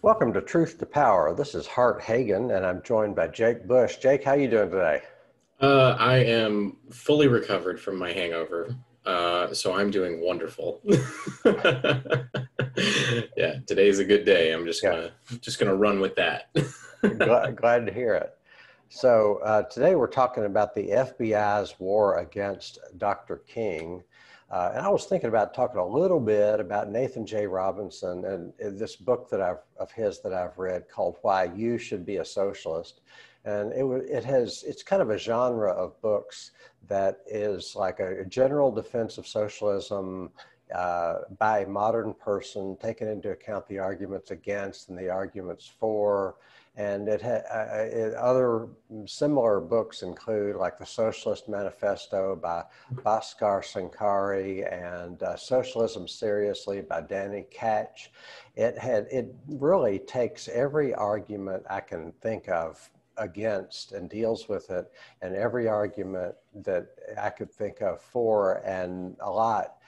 Welcome to Truth to Power. This is Hart Hagan, and I'm joined by Jake Bush. Jake, how you doing today? Uh, I am fully recovered from my hangover, uh, so I'm doing wonderful. yeah, today's a good day. I'm just gonna just gonna run with that. glad, glad, to hear it. So uh, today we're talking about the FBI's war against Dr. King. Uh, and I was thinking about talking a little bit about Nathan J. Robinson and this book that I've of his that I've read called "Why You Should Be a Socialist," and it it has it's kind of a genre of books that is like a, a general defense of socialism uh, by a modern person, taking into account the arguments against and the arguments for, and it, ha- uh, it, other similar books include like the Socialist Manifesto by Bhaskar Sunkara and uh, Socialism Seriously by Danny Katch. It had it really takes every argument I can think of against and deals with it, and every argument that I could think of for, and a lot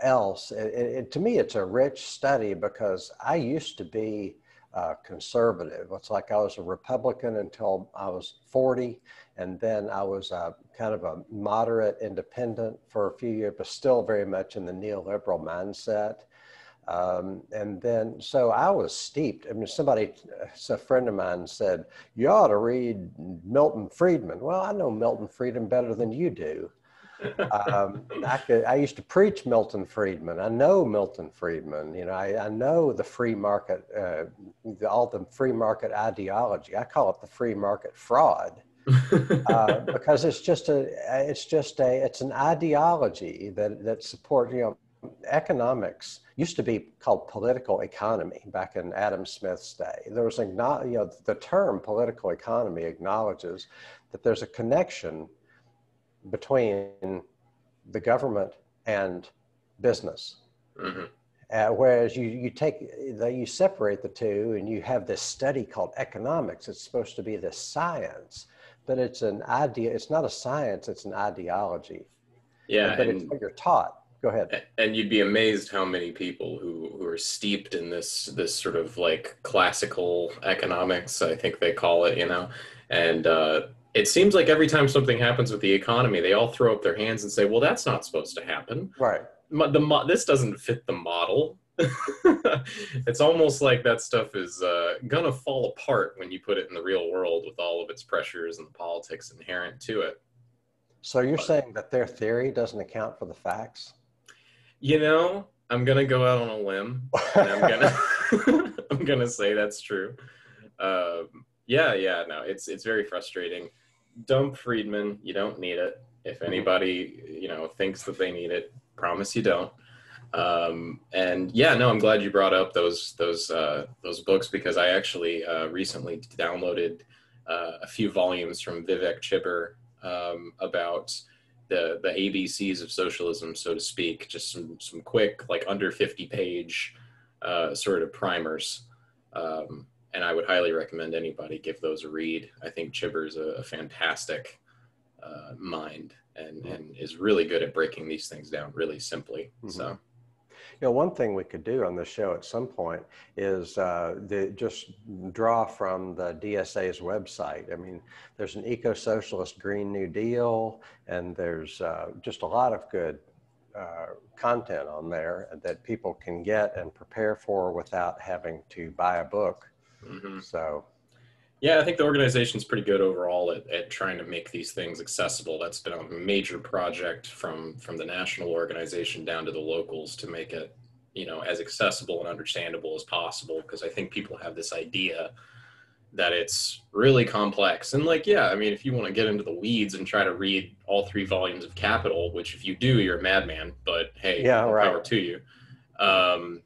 else. It, it, to me, it's a rich study because I used to be uh, conservative. It's like I was a Republican until I was 40, and then I was a, kind of a moderate independent for a few years, but still very much in the neoliberal mindset. Um, and then, so I was steeped. I mean, somebody, a friend of mine said, You ought to read Milton Friedman. Well, I know Milton Friedman better than you do um, I, could, I used to preach Milton Friedman. I know Milton Friedman. You know, I, I know the free market, uh, the, all the free market ideology. I call it the free market fraud. uh, because it's just a it's just a it's an ideology that that supports you know economics used to be called political economy back in Adam Smith's day. There was a you know the term political economy acknowledges that there's a connection between the government and business. Mm-hmm. Uh, whereas you, you take the, you separate the two and you have this study called economics. It's supposed to be this science but it's an idea it's not a science it's an ideology. Yeah but and, it's what you're taught. Go ahead. And you'd be amazed how many people who, who are steeped in this this sort of like classical economics i think they call it you know? And uh, it seems like every time something happens with the economy, they all throw up their hands and say, "Well, that's not supposed to happen." Right. The this doesn't fit the model. it's almost like that stuff is uh, gonna fall apart when you put it in the real world with all of its pressures and the politics inherent to it. So you're but, saying that their theory doesn't account for the facts? You know, I'm gonna go out on a limb. And I'm gonna I'm gonna say that's true. Um, yeah, yeah, no, it's it's very frustrating. Dump Friedman. You don't need it. If mm-hmm. anybody you know thinks that they need it, promise you don't. Um, and yeah, no, I'm glad you brought up those those uh, those books because I actually uh, recently downloaded uh, a few volumes from Vivek Chibber um, about the the ABCs of socialism, so to speak. Just some some quick, like under 50 page uh, sort of primers. Um, and I would highly recommend anybody give those a read. I think Chibber's a, a fantastic uh, mind and, mm-hmm. and is really good at breaking these things down really simply. Mm-hmm. So. You know, one thing we could do on this show at some point is uh, the, just draw from the DSA's website. I mean, there's an eco-socialist Green New Deal, and there's uh, just a lot of good uh, content on there that people can get and prepare for without having to buy a book Mm-hmm. So, yeah, I think the organization is pretty good overall at, at trying to make these things accessible. That's been a major project from from the national organization down to the locals to make it, you know, as accessible and understandable as possible. Because I think people have this idea that it's really complex. And like, yeah, I mean, if you want to get into the weeds and try to read all three volumes of Capital, which if you do, you're a madman. But hey, yeah, right. power to you. Um,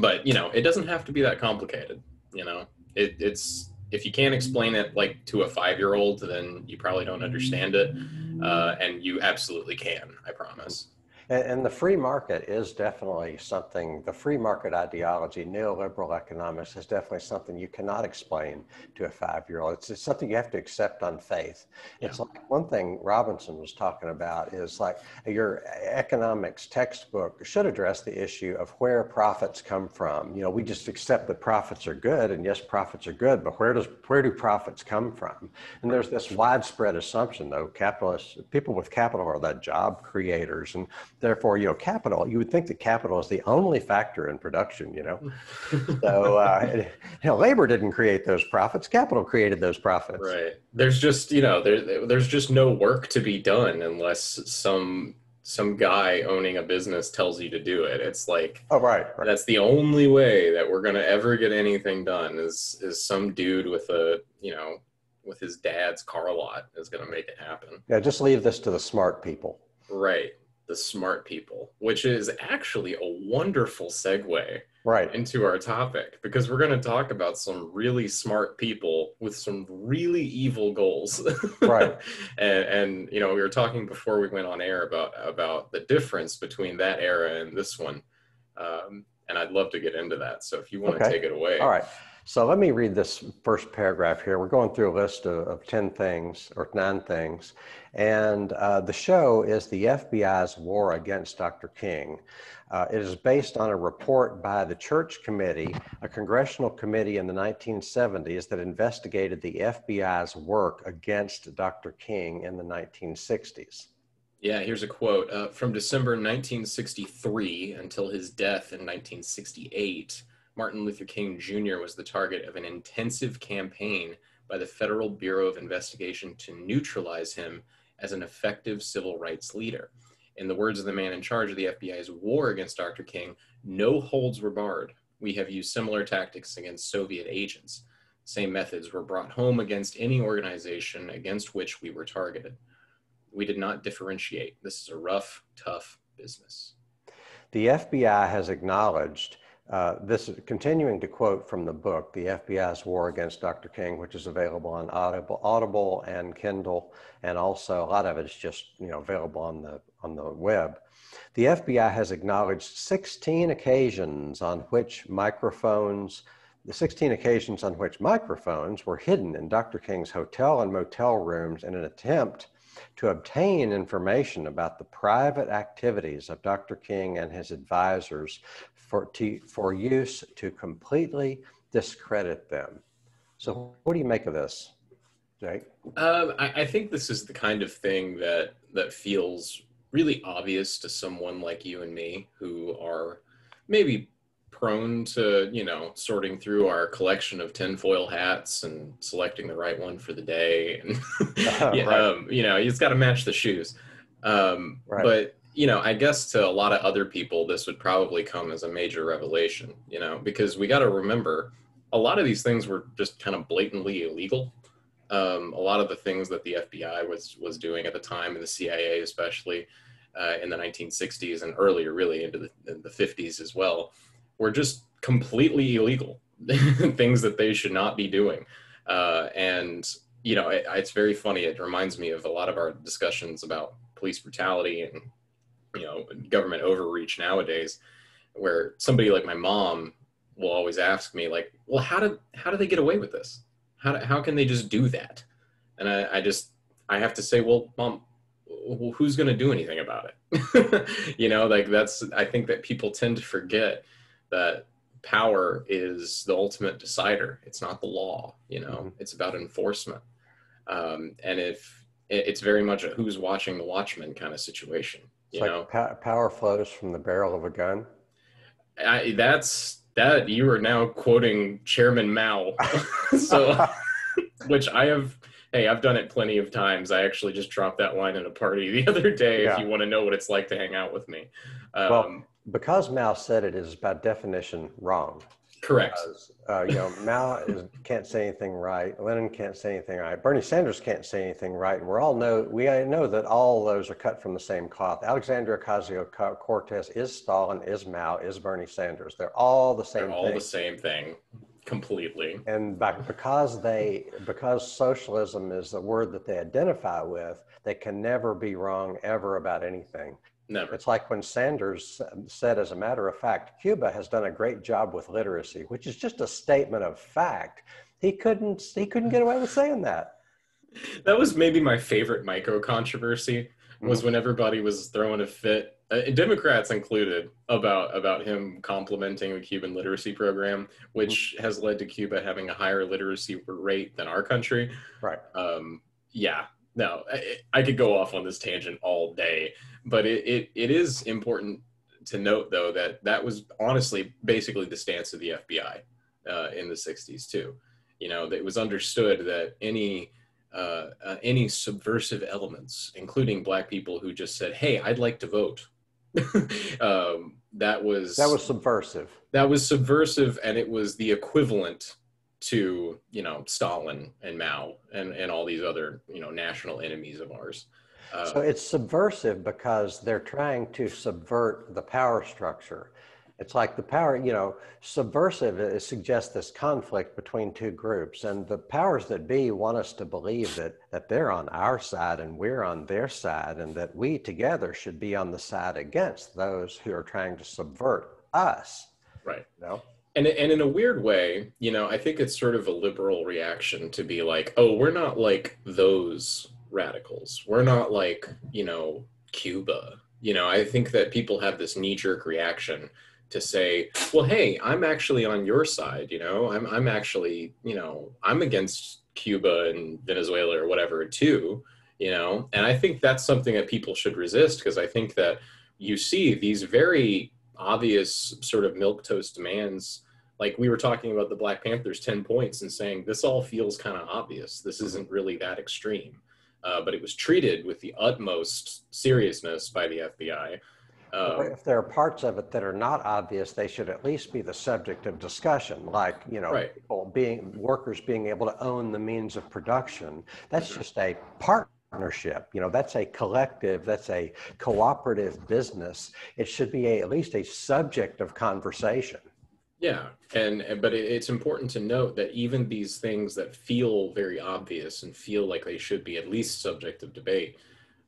but you know, it doesn't have to be that complicated. You know, it, it's if you can't explain it like to a five year old, then you probably don't understand it. Uh, and you absolutely can, I promise. And, and, the free market is definitely something, the free market ideology, neoliberal economics is definitely something you cannot explain to a five year old. It's, it's, something you have to accept on faith. Yeah. It's like one thing Robinson was talking about is like your economics textbook should address the issue of where profits come from. You know, we just accept that profits are good, and yes, profits are good, but where does where do profits come from? And there's this widespread assumption, though, capitalists, people with capital are the job creators, and therefore, you know, capital, you would think that capital is the only factor in production, you know. so, uh, you know, labor didn't create those profits, capital created those profits. Right. There's just, you know, there, there's just no work to be done unless some some guy owning a business tells you to do it. It's like oh right, right. that's the only way that we're gonna ever get anything done is is some dude with a you know with his dad's car lot is gonna make it happen. Yeah, just leave this to the smart people. Right the smart people, which is actually a wonderful segue right into our topic because we're going to talk about some really smart people with some really evil goals. right. and, and you know, we were talking before we went on air about about the difference between that era and this one. Um, and I'd love to get into that. So if you want okay. to take it away. All right. So let me read this first paragraph here. We're going through a list of, of 10 things or nine things. And uh, the show is the FBI's war against Dr. King. Uh, it is based on a report by the Church Committee, a congressional committee in the 1970s that investigated the FBI's work against Dr. King in the 1960s. Yeah, here's a quote uh, from December 1963 until his death in 1968. Martin Luther King Jr. was the target of an intensive campaign by the Federal Bureau of Investigation to neutralize him as an effective civil rights leader. In the words of the man in charge of the FBI's war against Dr. King, no holds were barred. We have used similar tactics against Soviet agents. Same methods were brought home against any organization against which we were targeted. We did not differentiate. This is a rough, tough business. The FBI has acknowledged uh, this is continuing to quote from the book, The FBI's War Against Dr. King, which is available on Audible, Audible and Kindle, and also a lot of it is just you know available on the on the web. The FBI has acknowledged 16 occasions on which microphones, the 16 occasions on which microphones were hidden in Dr. King's hotel and motel rooms in an attempt to obtain information about the private activities of Dr. King and his advisors for, to, for use to completely discredit them. So, what do you make of this, Jake? Um, I, I think this is the kind of thing that that feels really obvious to someone like you and me who are maybe prone to you know sorting through our collection of tinfoil hats and selecting the right one for the day and yeah, right. um, you know he's got to match the shoes um, right. but you know i guess to a lot of other people this would probably come as a major revelation you know because we got to remember a lot of these things were just kind of blatantly illegal um, a lot of the things that the fbi was was doing at the time and the cia especially uh, in the 1960s and earlier really into the, the 50s as well were just completely illegal things that they should not be doing. Uh, and you know it, it's very funny. It reminds me of a lot of our discussions about police brutality and you know government overreach nowadays where somebody like my mom will always ask me like well how did how do they get away with this? How, how can they just do that? And I, I just i have to say well mom who's going to do anything about it? You know like that's i think that people tend to forget that power is the ultimate decider. It's not the law, you know, mm-hmm. it's about enforcement. Um, and if it's very much a who's watching the watchman kind of situation, you it's know, like power flows from the barrel of a gun. I, that's that you are now quoting Chairman Mao. so, which I have, Hey, I've done it plenty of times. I actually just dropped that line in a party the other day. Yeah. If you want to know what it's like to hang out with me, um, well, because Mao said it is by definition wrong. Correct. Because, uh, you know, Mao is, can't say anything right. Lenin can't say anything right. Bernie Sanders can't say anything right. And we're all know we know that all those are cut from the same cloth. Alexandria Ocasio Cortez is Stalin, is Mao, is Bernie Sanders. They're all the same. They're all thing. the same thing, completely. And by, because they because socialism is the word that they identify with, they can never be wrong ever about anything Never. It's like when Sanders said, as a matter of fact, Cuba has done a great job with literacy, which is just a statement of fact. He couldn't he couldn't get away with saying that. That was maybe my favorite micro controversy was when everybody was throwing a fit, uh, Democrats included, about about him complimenting the Cuban literacy program, which has led to Cuba having a higher literacy rate than our country. Right. Um, yeah. No, I, I could go off on this tangent all day, but it, it, it is important to note though that that was honestly basically the stance of the FBI uh, in the 60s too. You know, it was understood that any uh, uh, any subversive elements, including black people who just said, "Hey, I'd like to vote." um, that was that was subversive. That was subversive, and it was the equivalent to you know Stalin and Mao and and all these other you know national enemies of ours. Uh, so it's subversive because they're trying to subvert the power structure. It's like the power, you know, subversive it suggests this conflict between two groups, and the powers that be want us to believe that that they're on our side and we're on their side, and that we together should be on the side against those who are trying to subvert us. Right. You know? And and in a weird way, you know, I think it's sort of a liberal reaction to be like, oh, we're not like those radicals. We're not like you know Cuba. You know, I think that people have this knee jerk reaction to say, well, hey, I'm actually on your side. You know, I'm I'm actually you know I'm against Cuba and Venezuela or whatever too. You know, and I think that's something that people should resist because I think that you see these very obvious sort of milk toast demands like we were talking about the black panthers 10 points and saying this all feels kind of obvious this isn't really that extreme uh, but it was treated with the utmost seriousness by the fbi um, if there are parts of it that are not obvious, they should at least be the subject of discussion, like, you know, right. people being, workers being able to own the means of production. That's just a partnership. You know, that's a collective, that's a cooperative business. It should be a, at least a subject of conversation. Yeah, and but it's important to note that even these things that feel very obvious and feel like they should be at least subject of debate,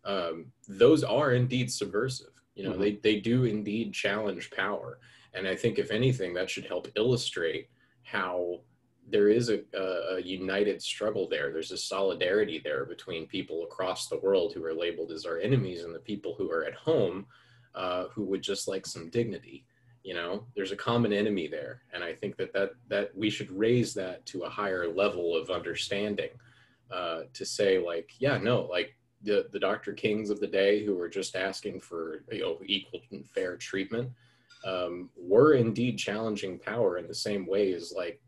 um, those are indeed subversive you know, mm-hmm. they, they do indeed challenge power. And I think, if anything, that should help illustrate how there is a, a, united struggle there. There's a solidarity there between people across the world who are labeled as our enemies and the people who are at home uh, who would just like some dignity. You know, there's a common enemy there, and I think that that that we should raise that to a higher level of understanding. Uh, to say like, yeah, no, like the, the Dr. Kings of the day who were just asking for you know, equal and fair treatment um, were indeed challenging power in the same way as like,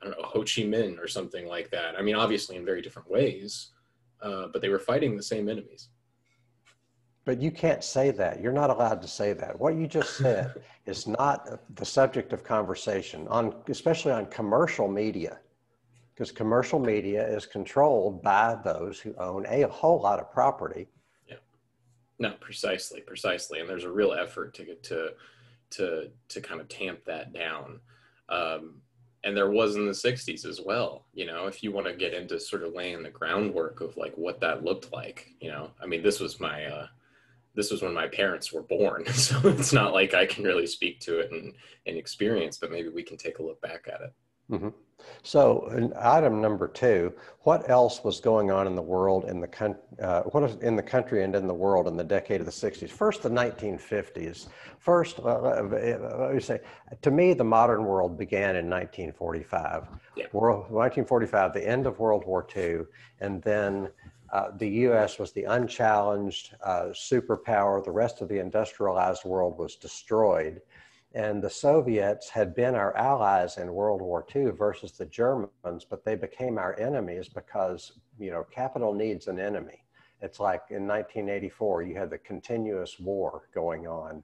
I don't know, Ho Chi Minh or something like that. I mean, obviously in very different ways, uh, but they were fighting the same enemies. But you can't say that. You're not allowed to say that. What you just said is not the subject of conversation on, especially on commercial media because commercial media is controlled by those who own a whole lot of property. Yeah, no, precisely, precisely, and there's a real effort to get to to to kind of tamp that down. Um, and there was in the 60s as well you know if you want to get into sort of laying the groundwork of like what that looked like you know i mean this was my uh this was when my parents were born so it's not like i can really speak to it and, and experience but maybe we can take a look back at it mm-hmm. So, item number two, what else was going on in the world in the con- uh, what is in the country and in the world in the decade of the 60s? First, the 1950s. First, uh, let me say, to me, the modern world began in 1945. Yeah. World, 1945, the end of World War II, and then uh, the U.S. was the unchallenged uh, superpower. The rest of the industrialized world was destroyed and the Soviets had been our allies in World War II versus the Germans, but they became our enemies because, you know, capital needs an enemy. It's like in 1984, you had the continuous war going on.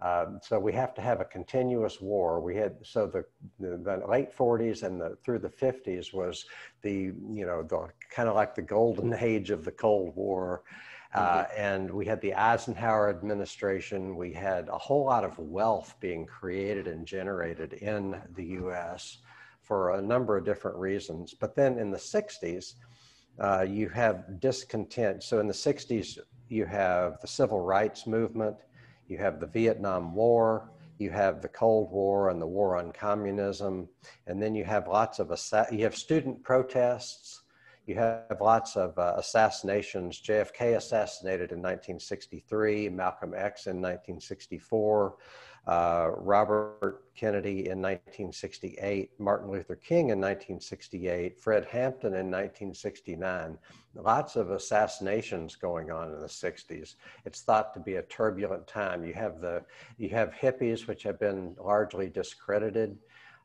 Um, so we have to have a continuous war. We had so the, the, the late 40s and the, through the 50s was the you know the kind of like the golden age of the Cold War, uh, mm-hmm. and we had the Eisenhower administration. We had a whole lot of wealth being created and generated in the US for a number of different reasons. But then in the 60s, uh, you have discontent. So in the 60s, you have the civil rights movement, you have the Vietnam War, you have the Cold War and the war on communism, and then you have lots of you have student protests, you have lots of uh, assassinations. JFK assassinated in 1963, Malcolm X in 1964 uh, Robert Kennedy in 1968, Martin Luther King in 1968, Fred Hampton in 1969. Lots of assassinations going on in the 60s. It's thought to be a turbulent time. You have the you have hippies, which have been largely discredited.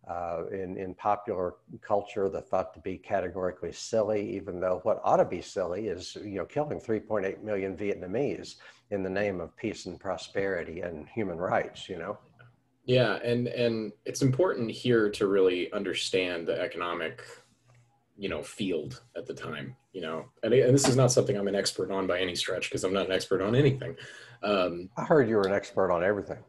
Uh, in, in popular culture, they're thought to be categorically silly, even though what ought to be silly is, you know, killing 3.8 million Vietnamese in the name of peace and prosperity and human rights, you know? Yeah, and and it's important here to really understand the economic, you know, field at the time. You know, and, and this is not something I'm an expert on by any stretch because I'm not an expert on anything. Um, I heard you were an expert on everything.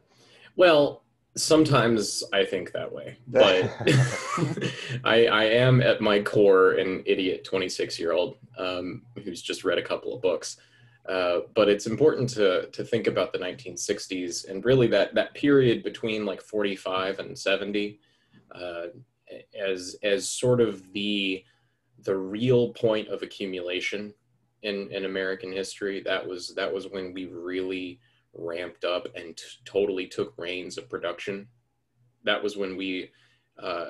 Well, sometimes I think that way, but I, I am at my core an idiot 26 year old um, who's just read a couple of books. Uh, but it's important to to think about the 1960s and really that that period between like 45 and 70 uh, as as sort of the the real point of accumulation in in American history. That was that was when we really ramped up and totally took reins of production. That was when we uh,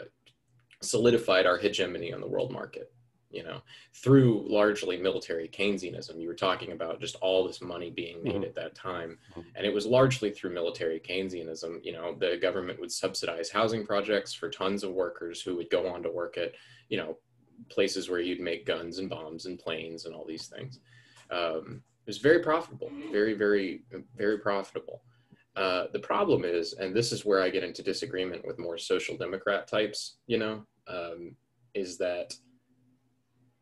solidified our hegemony on the world market you know, through largely military Keynesianism. You were talking about just all this money being made mm-hmm. at that time. Mm-hmm. And it was largely through military Keynesianism. You know, the government would subsidize housing projects for tons of workers who would go on to work at, you know, places where you'd make guns and bombs and planes and all these things. Um, it was very profitable, very, very, very profitable. Uh, the problem is, and this is where I get into disagreement with more social democrat types, you know, um, is that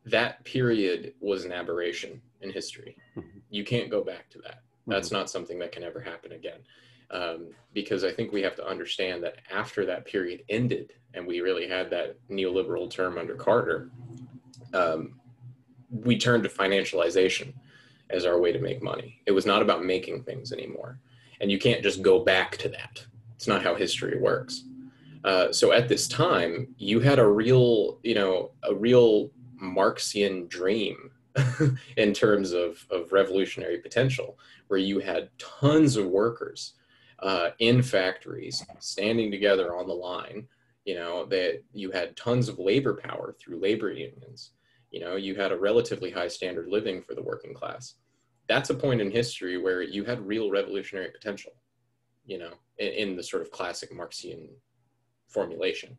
that period was an aberration in history. Mm-hmm. You can't go back to that. That's mm-hmm. not something that can ever happen again. Um, because I think we have to understand that after that period ended and we really had that neoliberal term under Carter, um, we turned to financialization as our way to make money. It was not about making things anymore. And you can't just go back to that. It's not how history works. Uh, so at this time, you had a real, you know, a real Marxian dream in terms of, of revolutionary potential, where you had tons of workers uh, in factories standing together on the line. You know, that you had tons of labor power through labor unions. You know, you had a relatively high standard living for the working class. That's a point in history where you had real revolutionary potential, you know, in, in the sort of classic Marxian formulation.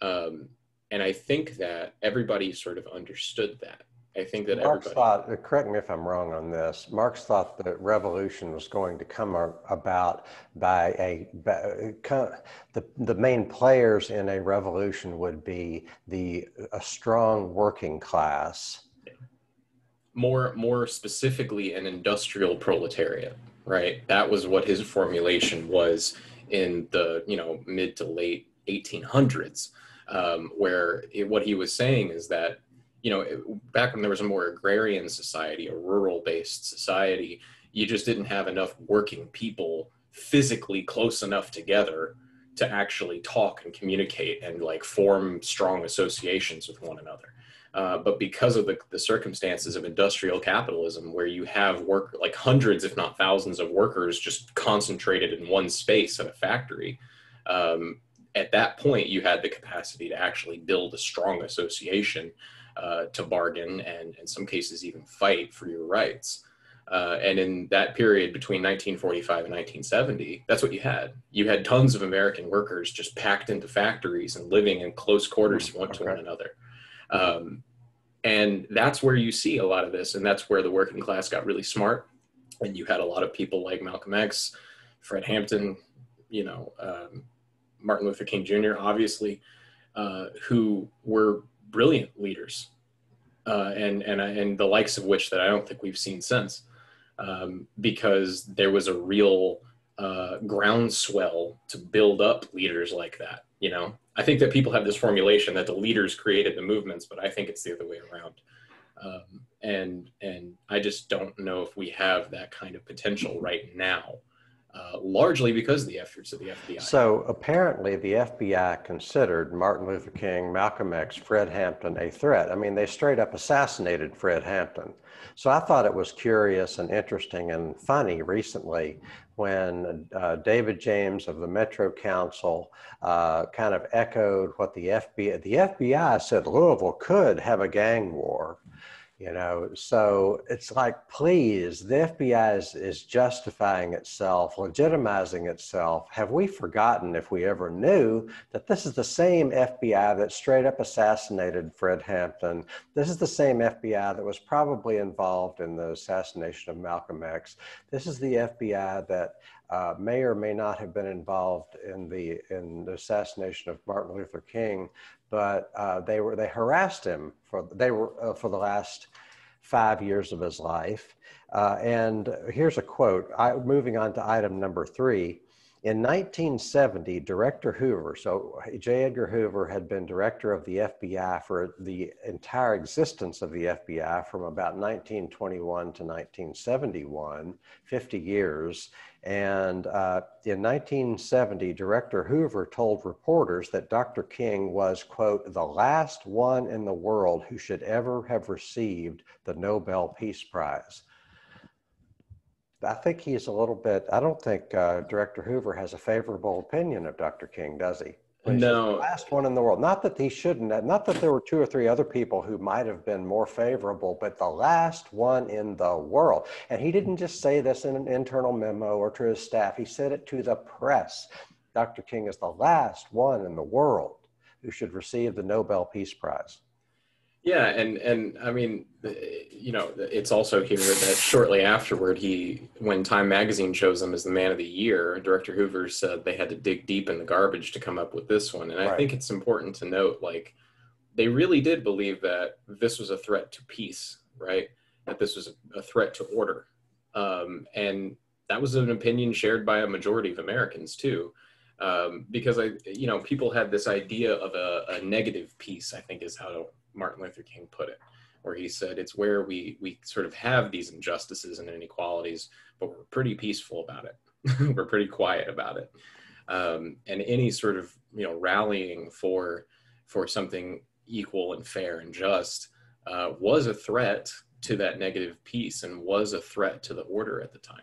Um, and I think that everybody sort of understood that. I think that Marx everybody. Thought, uh, correct me if I'm wrong on this. Marx thought that revolution was going to come about by a by, uh, the the main players in a revolution would be the a strong working class. More more specifically, an industrial proletariat. Right. That was what his formulation was in the you know mid to late 1800s um, where it, what he was saying is that you know back when there was a more agrarian society a rural based society you just didn't have enough working people physically close enough together to actually talk and communicate and like form strong associations with one another. Uh, but because of the, the circumstances of industrial capitalism where you have work like hundreds if not thousands of workers just concentrated in one space at a factory um, at that point, you had the capacity to actually build a strong association uh, to bargain and in some cases even fight for your rights. Uh, and in that period between 1945 and 1970, that's what you had. You had tons of American workers just packed into factories and living in close quarters one okay. to one another. Um, and that's where you see a lot of this. And that's where the working class got really smart. And you had a lot of people like Malcolm X, Fred Hampton, you know, um, Martin Luther King Jr., obviously, uh, who were brilliant leaders, uh, and and and the likes of which that I don't think we've seen since, um, because there was a real uh, groundswell to build up leaders like that. You know, I think that people have this formulation that the leaders created the movements, but I think it's the other way around. Um, and and I just don't know if we have that kind of potential right now. Uh, largely because of the efforts of the FBI. So apparently, the FBI considered Martin Luther King, Malcolm X, Fred Hampton a threat. I mean, they straight up assassinated Fred Hampton. So I thought it was curious and interesting and funny recently when uh, David James of the Metro Council uh, kind of echoed what the FBI, the FBI said Louisville could have a gang war you know so it's like please the fbi is, is justifying itself legitimizing itself. Have we forgotten if we ever knew that this is the same fbi that straight up assassinated fred hampton? This is the same fbi that was probably involved in the assassination of malcolm x. This is the fbi that uh, may or may not have been involved in the in the assassination of Martin Luther King, but uh, they were they harassed him for they were uh, for the last five years of his life. Uh, and here's a quote. I, moving on to item number three. In 1970, Director Hoover, so J. Edgar Hoover had been director of the FBI for the entire existence of the FBI from about 1921 to 1971, 50 years. And uh, in 1970, Director Hoover told reporters that Dr. King was, quote, the last one in the world who should ever have received the Nobel Peace Prize. I think he's a little bit. I don't think uh, Director Hoover has a favorable opinion of Dr. King, does he? He's no, the last one in the world. Not that he shouldn't. Not that there were two or three other people who might have been more favorable, but the last one in the world. And he didn't just say this in an internal memo or to his staff. He said it to the press. Dr. King is the last one in the world who should receive the Nobel Peace Prize. Yeah, and and I mean, you know, it's also here that shortly afterward, he, when Time Magazine chose him as the Man of the Year, Director Hoover said they had to dig deep in the garbage to come up with this one, and right. I think it's important to note, like, they really did believe that this was a threat to peace, right? That this was a threat to order, um, and that was an opinion shared by a majority of Americans too. Um, because I, you know, people had this idea of a, a negative peace. I think is how Martin Luther King put it, where he said it's where we we sort of have these injustices and inequalities, but we're pretty peaceful about it. we're pretty quiet about it, um, and any sort of you know rallying for for something equal and fair and just uh, was a threat to that negative peace and was a threat to the order at the time.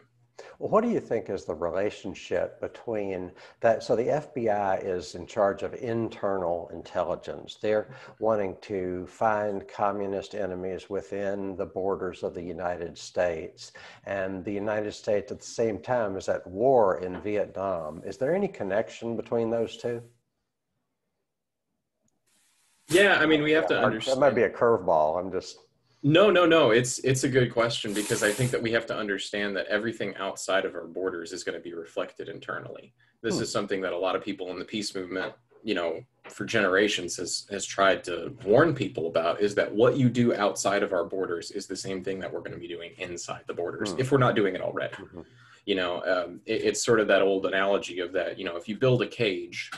What do you think is the relationship between that? So the FBI is in charge of internal intelligence. They're wanting to find communist enemies within the borders of the United States. And the United States at the same time is at war in Vietnam. Is there any connection between those two? Yeah, I mean, we have to understand. That might be a curveball. I'm just no, no, no. It's it's a good question because I think that we have to understand that everything outside of our borders is going to be reflected internally. This hmm. is something that a lot of people in the peace movement, you know, for generations has has tried to warn people about is that what you do outside of our borders is the same thing that we're going to be doing inside the borders hmm. if we're not doing it already. Mm-hmm. You know, um, it, it's sort of that old analogy of that. You know, if you build a cage,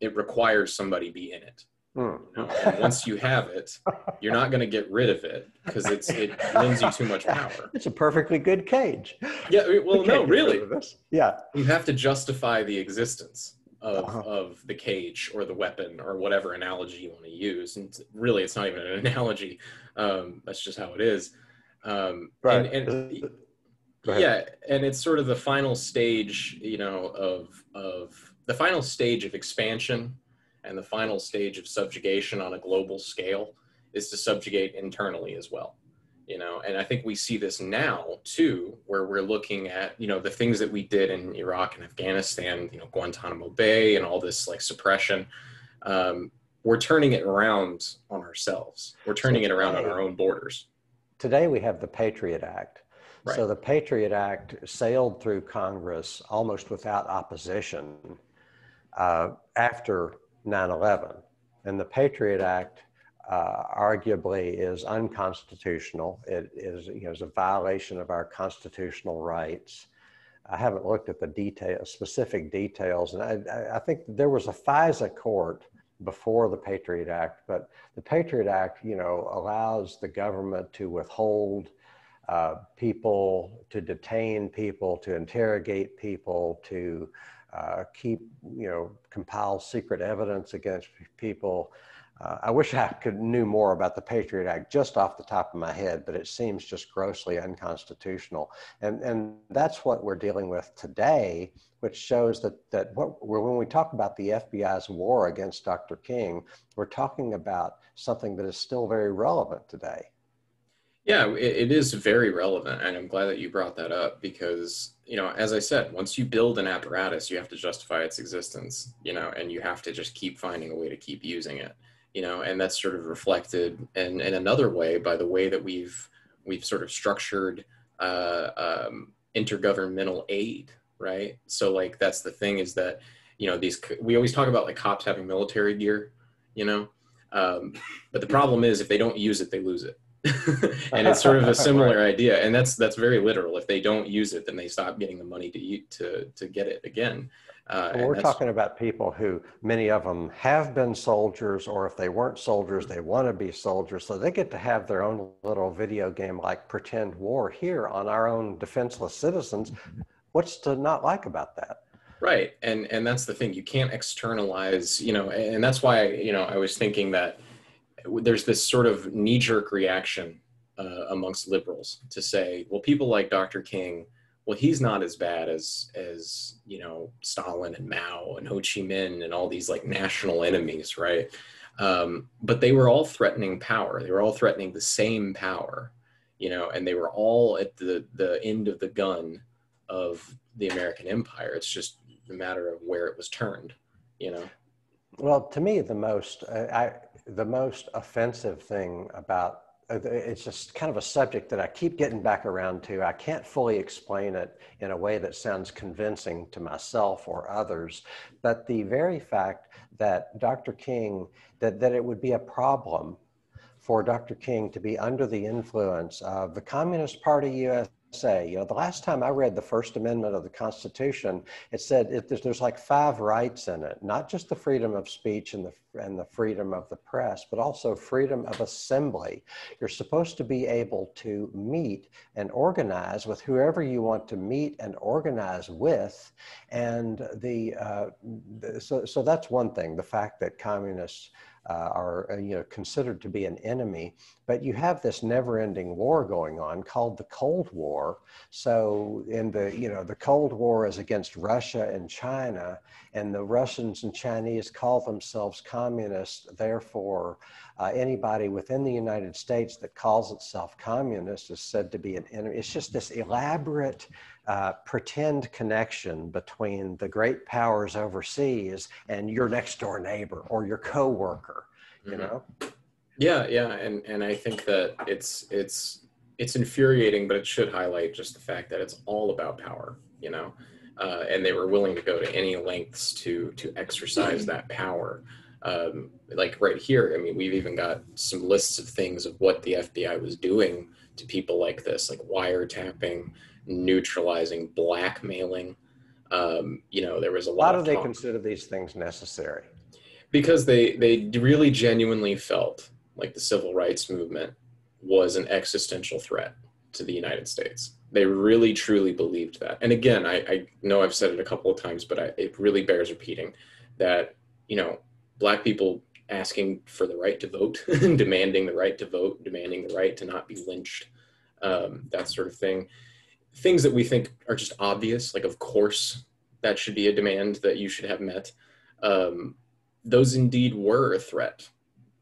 it requires somebody be in it You know, and once you have it, you're not going to get rid of it because it's it lends you too much power. It's a perfectly good cage. Yeah, well, no, really. Yeah, you have to justify the existence of uh-huh. of the cage or the weapon or whatever analogy you want to use. And really, it's not even an analogy. Um, that's just how it is. Um, right. And, and yeah, and it's sort of the final stage, you know, of of the final stage of expansion and the final stage of subjugation on a global scale is to subjugate internally as well you know? And i think we see this now too where we're looking at you know the things that we did in iraq and afghanistan you know guantanamo bay and all this like suppression. Um, we're turning it around on ourselves. We're turning so today, it around on our own borders. Today we have the patriot act. Right. so the patriot act sailed through congress almost without opposition uh, after 9 11. And the Patriot Act uh, arguably is unconstitutional. It is, you know, is a violation of our constitutional rights. I haven't looked at the detail, specific details, and I, I think there was a FISA court before the Patriot Act, but the Patriot Act, you know, allows the government to withhold uh, people, to detain people, to interrogate people, to uh, keep, you know, compile secret evidence against people. Uh, I wish I could knew more about the Patriot Act just off the top of my head, but it seems just grossly unconstitutional. And, and that's what we're dealing with today, which shows that, that what, when we talk about the FBI's war against Dr. King, we're talking about something that is still very relevant today. Yeah, it, it is very relevant, and I'm glad that you brought that up because you know, as I said, once you build an apparatus, you have to justify its existence, you know, and you have to just keep finding a way to keep using it, you know, and that's sort of reflected in, in another way by the way that we've we've sort of structured uh, um, intergovernmental aid, right? So like that's the thing is that you know these we always talk about like cops having military gear, you know, um, but the problem is if they don't use it, they lose it and it's sort of a similar right. idea and that's that's very literal. If they don't use it then they stop getting the money to eat to to get it again. Uh, well, we're talking about people who many of them have been soldiers or if they weren't soldiers they want to be soldiers so they get to have their own little video game like pretend war here on our own defenseless citizens. What's to not like about that? Right and and that's the thing. You can't externalize you know and that's why you know i was thinking that there's this sort of knee jerk reaction uh, amongst liberals to say, well, people like Dr. King, well, he's not as bad as as you know Stalin and Mao and Ho Chi Minh and all these like national enemies, right? Um, but they were all threatening power. They were all threatening the same power, you know, and they were all at the the end of the gun of the American empire. It's just a matter of where it was turned, you know. Well, to me, the most I the most offensive thing about uh, it's just kind of a subject that I keep getting back around to. I can't fully explain it in a way that sounds convincing to myself or others, but the very fact that Dr. King, that, that it would be a problem for Dr. King to be under the influence of the Communist Party US say. You know, the last time I read the First Amendment of the Constitution, it said it, there's, there's, like five rights in it, not just the freedom of speech and the and the freedom of the press, but also freedom of assembly. You're supposed to be able to meet and organize with whoever you want to meet and organize with, and the, uh, so so that's one thing. The fact that communists uh, are uh, you know considered to be an enemy but you have this never-ending war going on called the cold war. So in the you know the cold war is against russia and china and the russians and chinese call themselves communists. Therefore uh, anybody within the united states that calls itself communist is said to be an enemy it's just this elaborate uh, pretend connection between the great powers overseas and your next door neighbor or your coworker you mm-hmm. know? Yeah yeah and and i think that it's it's it's infuriating but it should highlight just the fact that it's all about power you know? Uh, and they were willing to go to any lengths to to exercise that power. Um, like right here i mean we've even got some lists of things of what the fbi was doing to people like this like wiretapping neutralizing, blackmailing. Um, you know, there was a lot. Of. Why do they consider these things necessary? Because they they really genuinely felt like the civil rights movement was an existential threat to the United States. They really truly believed that. And again, I, I know I've said it a couple of times, but I, it really bears repeating that you know black people asking for the right to vote, demanding the right to vote, demanding the right to not be lynched, um, that sort of thing things that we think are just obvious, like of course that should be a demand that you should have met, um, those indeed were a threat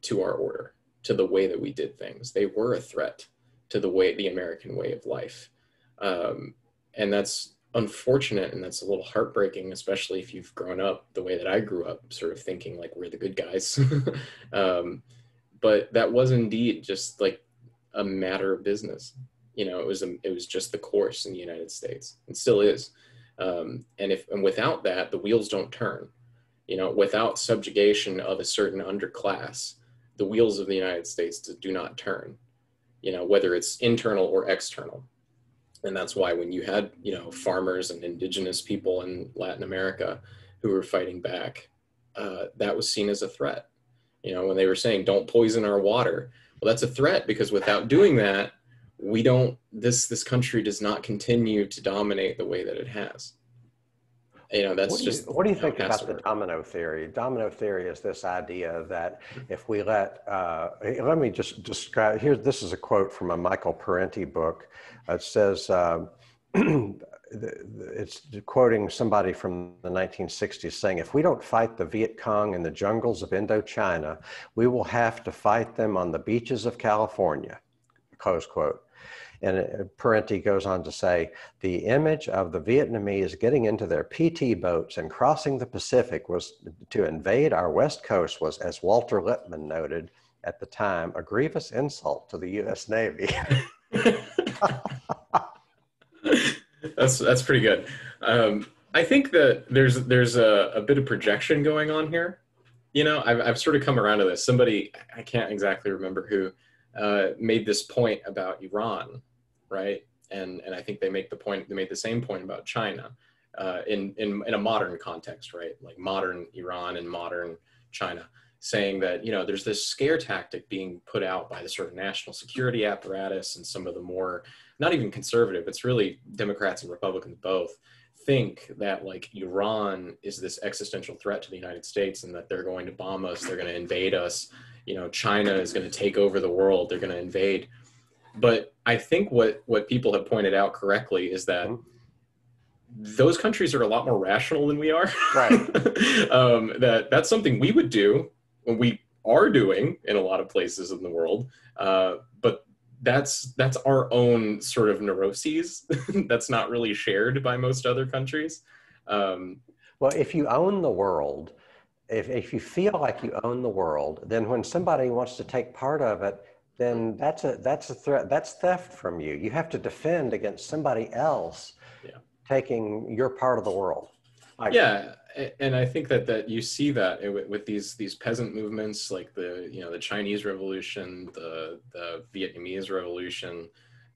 to our order, to the way that we did things. They were a threat to the way, the American way of life. Um, and that's unfortunate and that's a little heartbreaking, especially if you've grown up the way that I grew up, sort of thinking like we're the good guys. um, but that was indeed just like a matter of business you know, it was a, it was just the course in the United States, and still is. Um, and if and without that, the wheels don't turn. You know, without subjugation of a certain underclass, the wheels of the United States do not turn. You know, whether it's internal or external. And that's why when you had, you know, farmers and indigenous people in Latin America who were fighting back, uh, that was seen as a threat. You know, when they were saying don't poison our water. Well, that's a threat because without doing that, we don't this this country does not continue to dominate the way that it has. You know that's what just you, what do you think about the domino theory? Domino theory is this idea that if we let uh, let me just describe here this is a quote from a michael parenti book. It says uh, it's quoting somebody from the 1960s saying if we don't fight the viet cong in the jungles of indochina we will have to fight them on the beaches of california close quote and Parenti goes on to say the image of the Vietnamese getting into their PT boats and crossing the Pacific was to invade our West Coast was, as Walter Lippmann noted at the time, a grievous insult to the U.S. Navy. that's that's pretty good. Um, I think that there's there's a, a bit of projection going on here. You know, I've I've sort of come around to this. Somebody I can't exactly remember who uh, made this point about Iran right? And and I think they make the point. They made the same point about China uh, in in in a modern context, right? Like modern Iran and modern China, saying that you know there's this scare tactic being put out by the sort of national security apparatus and some of the more not even conservative. It's really Democrats and Republicans both think that like Iran is this existential threat to the United States and that they're going to bomb us, they're going to invade us. You know, China is going to take over the world, they're going to invade but I think what what people have pointed out correctly is that mm-hmm. those countries are a lot more rational than we are. Right. um, that that's something we would do, we are doing in a lot of places in the world. Uh, but that's that's our own sort of neuroses. that's not really shared by most other countries. Um, well, if you own the world, if, if you feel like you own the world, then when somebody wants to take part of it, then that's a that's a threat. That's theft from you. You have to defend against somebody else yeah. taking your part of the world. Yeah, and I think that that you see that with these these peasant movements, like the you know the Chinese Revolution, the the Vietnamese Revolution,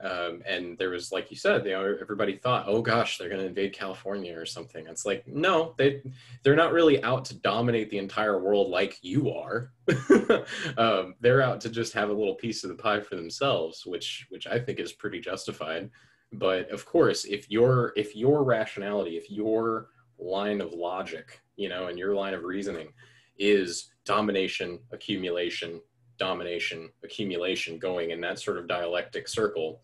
um, and there was, like you said, you know, everybody thought, oh gosh, they're going to invade California or something. It's like, no, they they're not really out to dominate the entire world like you are. um, they're out to just have a little piece of the pie for themselves, which which I think is pretty justified. But of course, if your if your rationality, if your line of logic, you know, and your line of reasoning is domination, accumulation, domination, accumulation going in that sort of dialectic circle,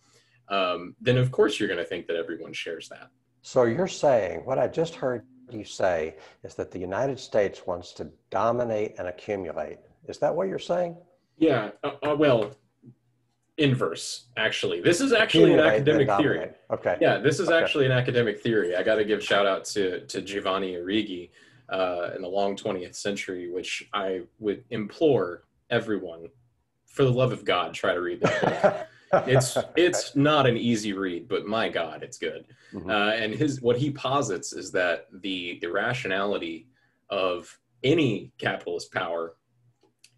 um, then of course you're going to think that everyone shares that. So you're saying what I just heard you say is that the United States wants to dominate and accumulate. Is that what you're saying? Yeah. Uh, uh, well, inverse actually. This is actually an academic theory. Okay. Yeah, this is okay. actually an academic theory. I got to give shout out to to Giovanni Arrighi uh, in the long 20th century, which I would implore everyone, for the love of God, try to read that book. it's it's not an easy read, but my God, it's good. Mm-hmm. Uh, and his what he posits is that the the rationality of any capitalist power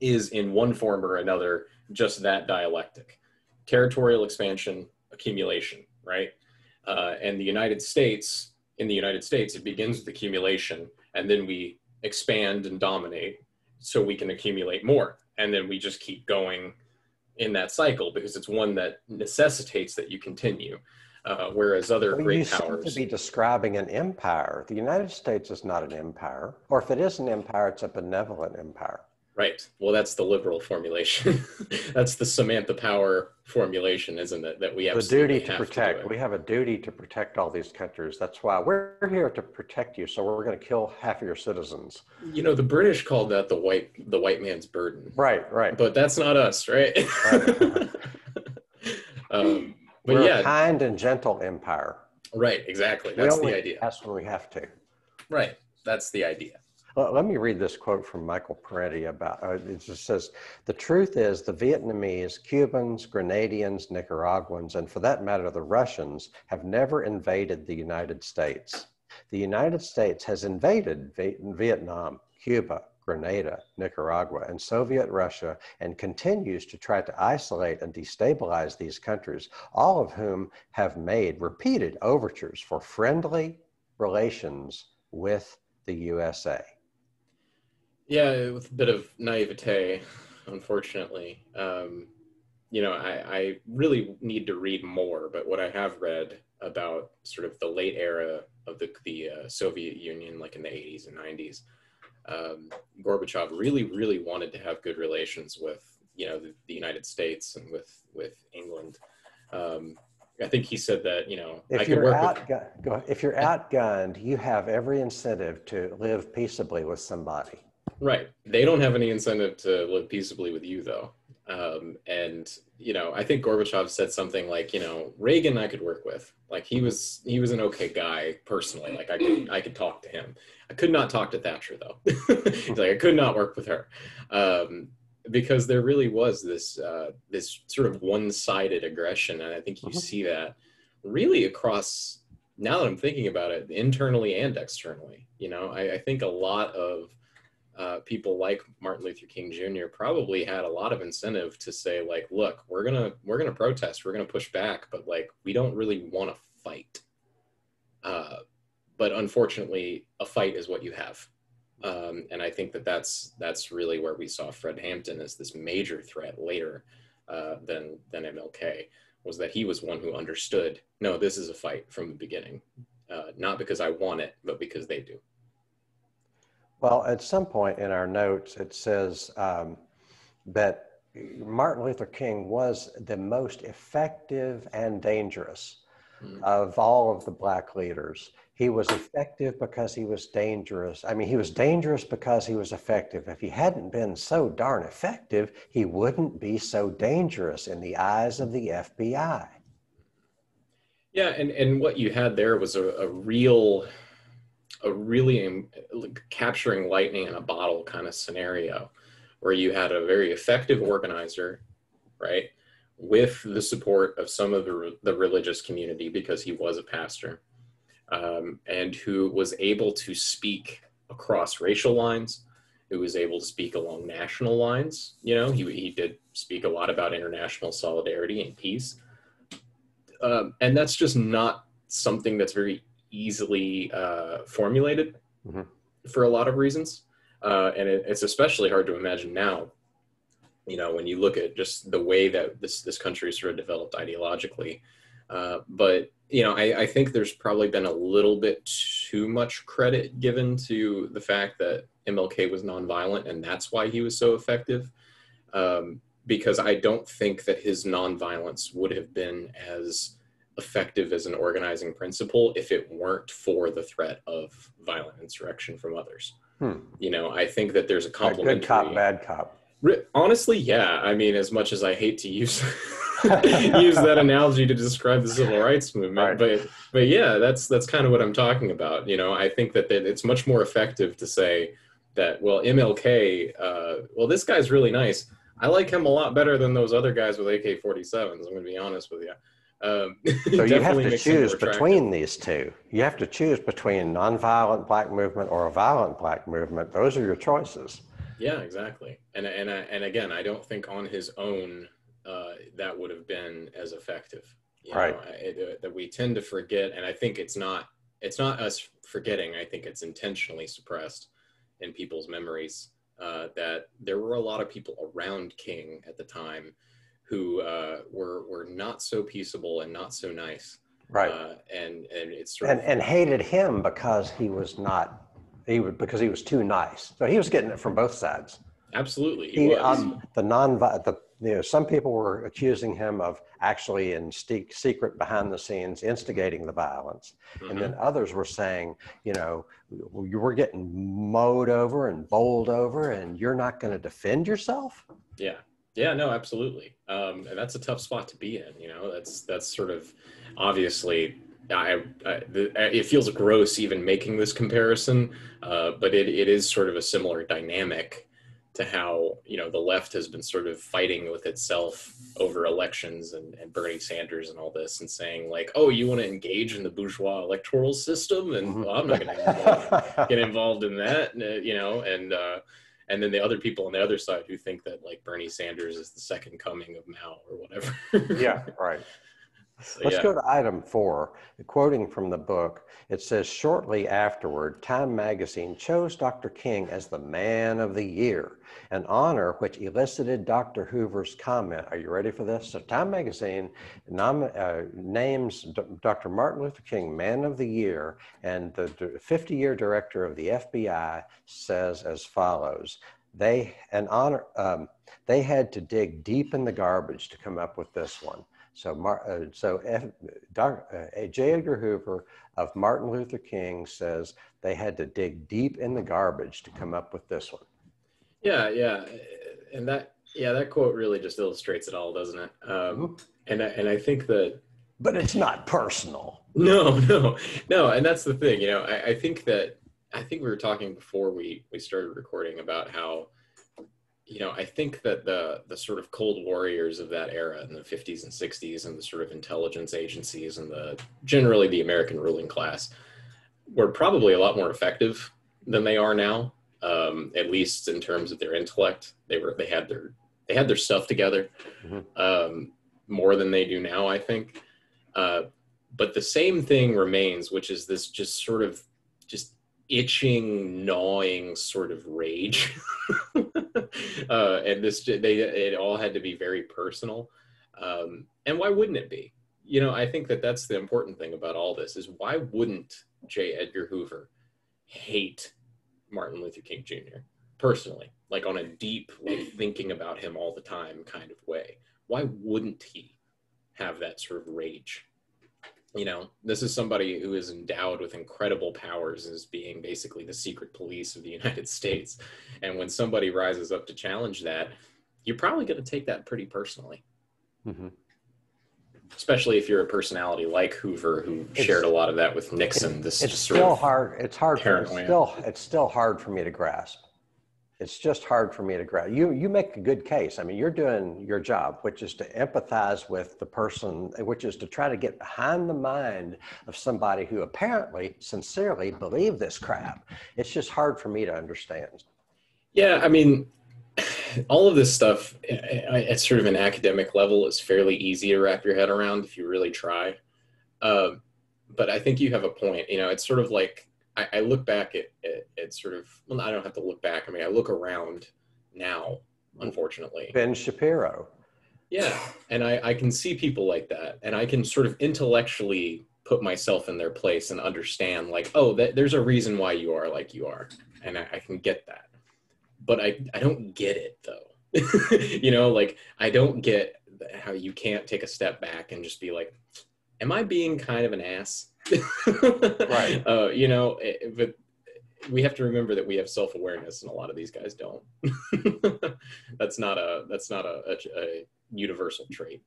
is in one form or another just that dialectic, territorial expansion, accumulation, right? Uh, and the United States, in the United States, it begins with accumulation, and then we expand and dominate so we can accumulate more and then we just keep going in that cycle because it's one that necessitates that you continue. Uh, whereas other well, great you powers seem to be describing an empire. The United States is not an empire, or if it is an empire, it's a benevolent empire. Right. Well, that's the liberal formulation. that's the Samantha Power formulation, isn't it? That we have the duty to protect. To we have a duty to protect all these countries. That's why we're here to protect you. So we're going to kill half of your citizens. You know, the British called that the white the white man's burden. Right. Right. But that's not us, right? right. um, but we're yeah, a kind and gentle empire. Right. Exactly. That's the idea. That's when we have to. Right. That's the idea. Let me read this quote from Michael Parenti about uh, it just says the truth is the Vietnamese, Cubans, Grenadians, Nicaraguans, and for that matter the Russians have never invaded the United States. The United States has invaded Vietnam, Cuba, Grenada, Nicaragua, and Soviet Russia, and continues to try to isolate and destabilize these countries, all of whom have made repeated overtures for friendly relations with the USA. Yeah, with a bit of naivete, unfortunately. Um, you know, I, I really need to read more, but what I have read about sort of the late era of the, the uh, Soviet Union, like in the 80s and 90s, um, Gorbachev really, really wanted to have good relations with, you know, the, the United States and with, with England. Um, I think he said that, you know, if you're outgun- with- if you're outgunned, you have every incentive to live peaceably with somebody. Right. They don't have any incentive to live peaceably with you, though. Um, and you know, I think Gorbachev said something like, you know, Reagan I could work with. Like he was he was an okay guy personally. Like I could I could talk to him. I could not talk to Thatcher though. He's like I could not work with her. Um, because there really was this uh, this sort of one-sided aggression, and I think you mm-hmm. see that really across. Now that I'm thinking about it, internally and externally, you know, I, I think a lot of uh, people like Martin Luther King Jr. probably had a lot of incentive to say like, look, we're gonna we're gonna protest, we're gonna push back, but like we don't really want to fight. Uh, but unfortunately, a fight is what you have, um, and I think that that's that's really where we saw Fred Hampton as this major threat later uh, than than MLK was that he was one who understood no, this is a fight from the beginning, uh, not because I want it, but because they do. Well, at some point in our notes, it says um, that Martin Luther King was the most effective and dangerous mm. of all of the black leaders. He was effective because he was dangerous. I mean, he was dangerous because he was effective. If he hadn't been so darn effective, he wouldn't be so dangerous in the eyes of the FBI. Yeah, and, and what you had there was a, a real a really um, capturing lightning in a bottle kind of scenario where you had a very effective organizer, right, with the support of some of the, the religious community because he was a pastor, um, and who was able to speak across racial lines, who was able to speak along national lines. You know, he, he did speak a lot about international solidarity and peace. Um, and that's just not something that's very easily uh, formulated mm-hmm. for a lot of reasons. Uh, and it, it's especially hard to imagine now, you know, when you look at just the way that this, this country is sort of developed ideologically. Uh, but, you know, I, I think there's probably been a little bit too much credit given to the fact that MLK was nonviolent and that's why he was so effective. Um, because I don't think that his nonviolence would have been as effective as an organizing principle if it weren't for the threat of violent insurrection from others. Hmm. You know, I think that there's a complementary. Good cop, bad cop. Honestly, yeah. I mean, as much as I hate to use use that analogy to describe the civil rights movement, right. but but yeah, that's that's kind of what I'm talking about. You know, I think that, that it's much more effective to say that well, MLK, uh, well, this guy's really nice. I like him a lot better than those other guys with AK-47s. I'm going to be honest with you. Um, so you have to choose between these two. You have to choose between nonviolent black movement or a violent black movement. Those are your choices. Yeah, exactly. And and and again, I don't think on his own uh, that would have been as effective. You right. Know, it, that we tend to forget, and I think it's not it's not us forgetting. I think it's intentionally suppressed in people's memories uh, that there were a lot of people around King at the time who uh, were were not so peaceable and not so nice. Right. Uh, and and it's and, of, and hated him because he was not he was because he was too nice. So he was getting it from both sides. Absolutely, he, he um, the non the you know some people were accusing him of actually in secret behind the scenes instigating the violence, mm-hmm. and then mm-hmm. others were saying you know you were getting mowed over and bowled over, and you're not going to defend yourself. Yeah, yeah, no, absolutely. Um, and that's a tough spot to be in. You know, that's that's sort of obviously. I, I the, it feels gross even making this comparison, uh, but it, it is sort of a similar dynamic to how you know the left has been sort of fighting with itself over elections and, and Bernie Sanders and all this, and saying like, "Oh, you want to engage in the bourgeois electoral system?" And mm-hmm. well, I'm not going to get involved in that, you know, and uh, and then the other people on the other side who think that like Bernie Sanders is the second coming of Mao or whatever. yeah, right. So, Let's yeah. go to item four. Quoting from the book, it says shortly afterward, Time magazine chose Dr. King as the man of the year, an honor which elicited Dr. Hoover's comment. Are you ready for this? So, Time magazine nom- uh, names D- Dr. Martin Luther King man of the year, and the 50 year director of the FBI says as follows they an honor um, they had to dig deep in the garbage to come up with this one so, Mar- uh, so F- Doc, uh, J. Edgar Hoover of Martin Luther King says they had to dig deep in the garbage to come up with this one. Yeah, yeah, and that yeah that quote really just illustrates it all, doesn't it? Um, mm-hmm. And I, and I think that. But it's not personal. No, no, no, and that's the thing. You know, I, I think that I think we were talking before we we started recording about how you know, I think that the the sort of cold warriors of that era in the 50s and 60s and the sort of intelligence agencies and the generally the American ruling class were probably a lot more effective than they are now. Um, at least in terms of their intellect, they were they had their they had their stuff together mm-hmm. um, more than they do now. I think, uh, but the same thing remains, which is this just sort of just itching, gnawing sort of rage. uh, and this, they, it all had to be very personal. Um, and why wouldn't it be? You know, I think that that's the important thing about all this is why wouldn't J. Edgar Hoover hate Martin Luther King Jr. personally, like on a deep, like thinking about him all the time kind of way? Why wouldn't he have that sort of rage you know, this is somebody who is endowed with incredible powers as being basically the secret police of the United States. And when somebody rises up to challenge that, you're probably going to take that pretty personally. Mm-hmm. Especially if you're a personality like Hoover, who it's, shared a lot of that with Nixon. This it's still hard. It's hard. For, it's still it's still hard for me to grasp it's just hard for me to grasp. You you make a good case. I mean, you're doing your job, which is to empathize with the person, which is to try to get behind the mind of somebody who apparently sincerely believe this crap. It's just hard for me to understand. Yeah, I mean, all of this stuff at sort of an academic level is fairly easy to wrap your head around if you really try. Uh, but I think you have a point. You know, it's sort of like I, I look back at, at, at, sort of, well, I don't have to look back. I mean, I look around now, unfortunately. Ben Shapiro. Yeah. And I, I can see people like that. And I can sort of intellectually put myself in their place and understand, like, oh, that, there's a reason why you are like you are. And I, I can get that. But I, I don't get it, though. you know, like, I don't get how you can't take a step back and just be like, am I being kind of an ass? right. Uh, you know, it, eh, but we have to remember that we have self-awareness and a lot of these guys don't. that's not a, that's not a, a, a universal trait.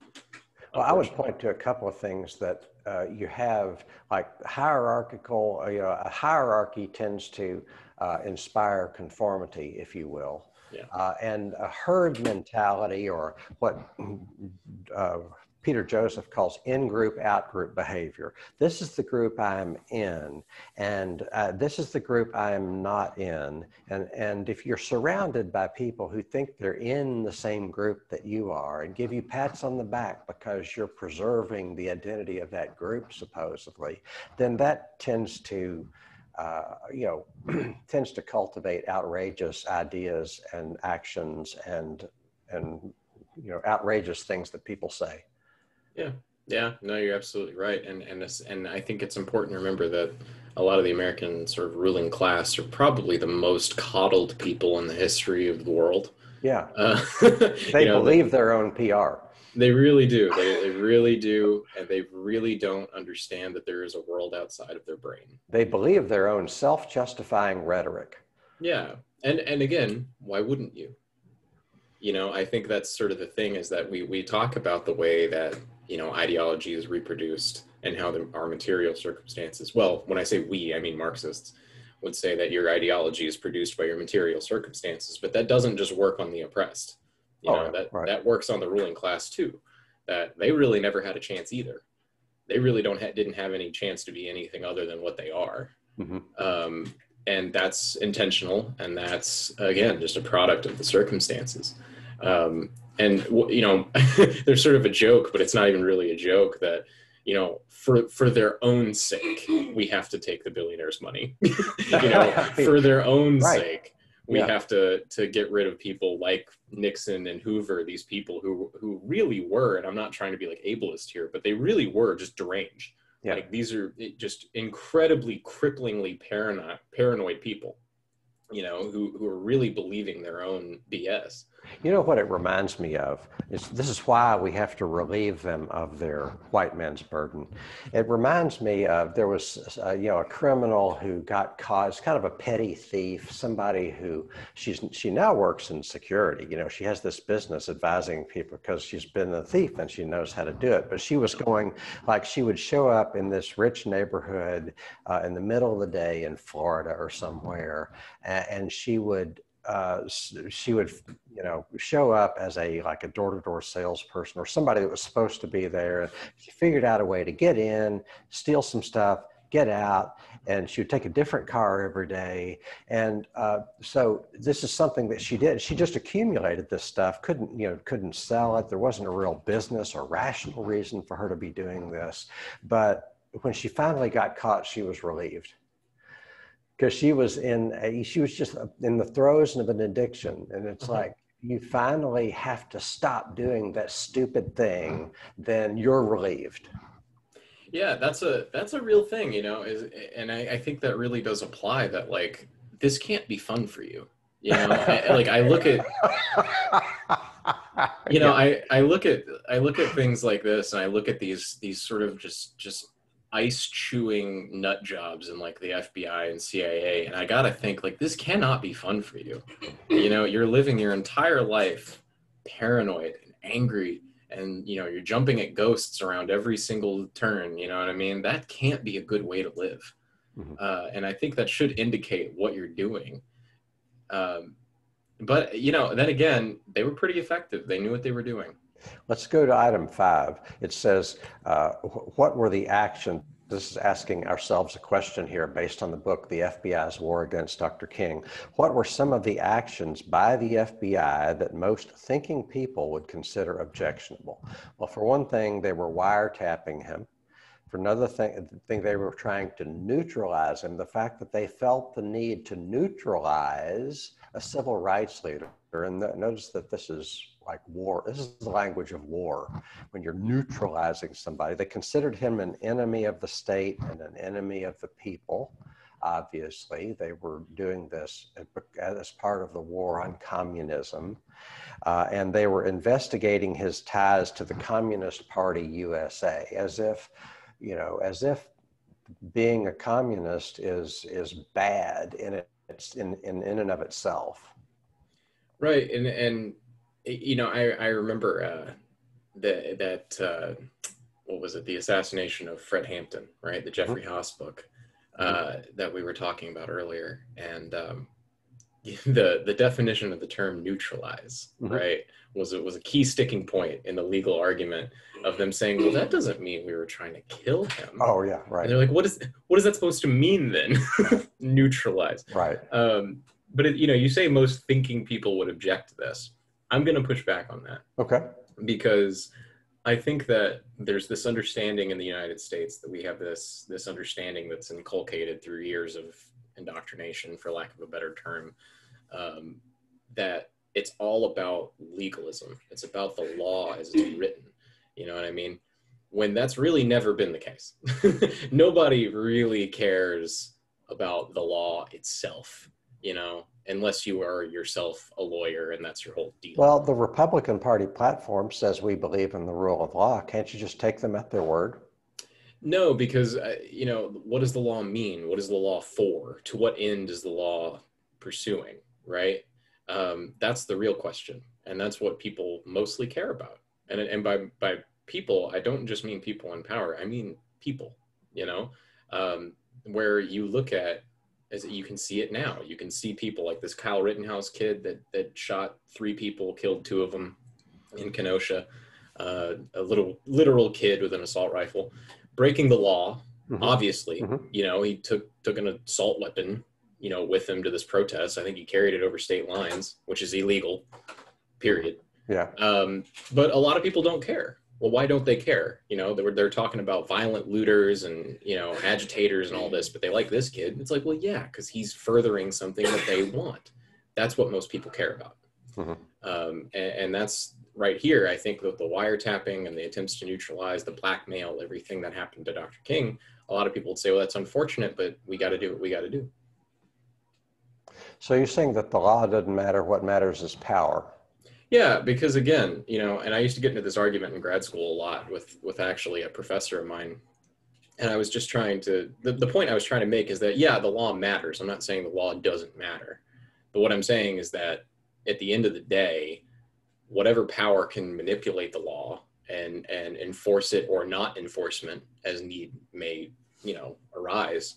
Well, I would point to a couple of things that uh, you have, like hierarchical. Uh, you know, a hierarchy tends to uh, inspire conformity, if you will, yeah. Uh, and a herd mentality, or what uh, Peter Joseph calls in group, out group behavior. This is the group I'm in, and uh, this is the group I'm not in. And, and if you're surrounded by people who think they're in the same group that you are and give you pats on the back because you're preserving the identity of that group, supposedly, then that tends to. Uh, you know, tends to cultivate outrageous ideas and actions and and you know outrageous things that people say. Yeah, yeah, no, you're absolutely right, and and and I think it's important to remember that a lot of the American sort of ruling class are probably the most coddled people in the history of the world. Yeah, uh, they know, believe they, their own PR. They really do. They, they really do, and they really don't understand that there is a world outside of their brain. They believe their own self-justifying rhetoric. Yeah, and and again, why wouldn't you? You know, I think that's sort of the thing is that we we talk about the way that you know ideology is reproduced and how the, our material circumstances well when i say we i mean marxists would say that your ideology is produced by your material circumstances but that doesn't just work on the oppressed you oh, know that right. that works on the ruling class too that they really never had a chance either they really don't ha- didn't have any chance to be anything other than what they are mm-hmm. um, and that's intentional and that's again just a product of the circumstances um, and you know there's sort of a joke but it's not even really a joke that you know, for for their own sake, we have to take the billionaires' money. you know, for their own right. sake, we yeah. have to to get rid of people like Nixon and Hoover. These people who who really were, and I'm not trying to be like ableist here, but they really were just deranged. Yeah. Like these are just incredibly cripplingly paranoid paranoid people you know, who, who are really believing their own BS. You know what it reminds me of? Is this is why we have to relieve them of their white man's burden. It reminds me of there was, uh, you know, a criminal who got caught. It's kind of a petty thief, somebody who she's she now works in security. You know, she has this business advising people because she's been a thief and she knows how to do it. But she was going like she would show up in this rich neighborhood uh, in the middle of the day in Florida or somewhere, and, and she would uh, she would, you know, show up as a like a door-to-door salesperson or somebody that was supposed to be there. She figured out a way to get in, steal some stuff, get out, and she would take a different car every day. And uh, so this is something that she did. She just accumulated this stuff, couldn't you know, couldn't sell it. There wasn't a real business or rational reason for her to be doing this. But when she finally got caught, she was relieved because she was in a, she was just in the throes of an addiction and it's uh-huh. like you finally have to stop doing that stupid thing then you're relieved. Yeah that's a that's a real thing you know is and I, I think that really does apply that like this can't be fun for you you know? I, like i look at you know I, I look at i look at things like this and i look at these these sort of just just ice chewing nut jobs in like the FBI and CIA. And I gotta think like this cannot be fun for you. You know, you're living your entire life paranoid and angry and you know you're jumping at ghosts around every single turn you know what i mean that can't be a good way to live mm-hmm. uh, and i think that should indicate what you're doing um, but you know then again they were pretty effective they knew what they were doing Let's go to item five. It says, uh, what were the actions? This is asking ourselves a question here based on the book, The FBI's War Against Dr. King. What were some of the actions by the FBI that most thinking people would consider objectionable? Well, for one thing, they were wiretapping him. For another thing, thing they were trying to neutralize him. The fact that they felt the need to neutralize a civil rights leader. And notice that this is like war. This is the language of war. When you're neutralizing somebody, they considered him an enemy of the state and an enemy of the people. Obviously, they were doing this as part of the war on communism. Uh, and they were investigating his ties to the Communist Party USA as if, you know, as if being a communist is is bad in it it's in, in in and of itself right and and you know, I, I remember uh, the, that, uh, what was it, the assassination of Fred Hampton, right? The Jeffrey mm-hmm. Haas book uh, that we were talking about earlier. And um, the, the definition of the term neutralize, mm-hmm. right, was, it was a key sticking point in the legal argument of them saying, well, that doesn't mean we were trying to kill him. Oh, yeah, right. And they're like, what is, what is that supposed to mean then? neutralize. Right. Um, but, it, you know, you say most thinking people would object to this I'm going to push back on that. Okay. Because I think that there's this understanding in the United States that we have this this understanding that's inculcated through years of indoctrination, for lack of a better term, um, that it's all about legalism. It's about the law as it's written. You know what I mean? When that's really never been the case. Nobody really cares about the law itself. You know, unless you are yourself a lawyer and that's your whole deal. Well, the Republican Party platform says we believe in the rule of law. Can't you just take them at their word? No, because uh, you know what does the law mean? What is the law for? To what end is the law pursuing? Right. Um, that's the real question, and that's what people mostly care about. And and by by people, I don't just mean people in power. I mean people. You know, um, where you look at as you can see it now. You can see people like this Kyle Rittenhouse kid that that shot three people, killed two of them in Kenosha. Uh, a little literal kid with an assault rifle, breaking the law. Mm-hmm. Obviously, mm-hmm. you know he took took an assault weapon, you know, with him to this protest. I think he carried it over state lines, which is illegal. Period. Yeah. Um, but a lot of people don't care. Well, why don't they care? You know, they're, they're talking about violent looters and, you know, agitators and all this, but they like this kid. It's like, well, yeah, because he's furthering something that they want. That's what most people care about. Mm-hmm. Um, and, and, that's right here. I think that the wiretapping and the attempts to neutralize the blackmail, everything that happened to Dr. King, a lot of people would say, well, that's unfortunate, but we got to do what we got to do. So you're saying that the law doesn't matter. What matters is power. Yeah, because again, you know, and I used to get into this argument in grad school a lot with with actually a professor of mine. And I was just trying to the, the point I was trying to make is that yeah, the law matters. I'm not saying the law doesn't matter. But what I'm saying is that at the end of the day, whatever power can manipulate the law and and enforce it or not enforcement as need may, you know, arise,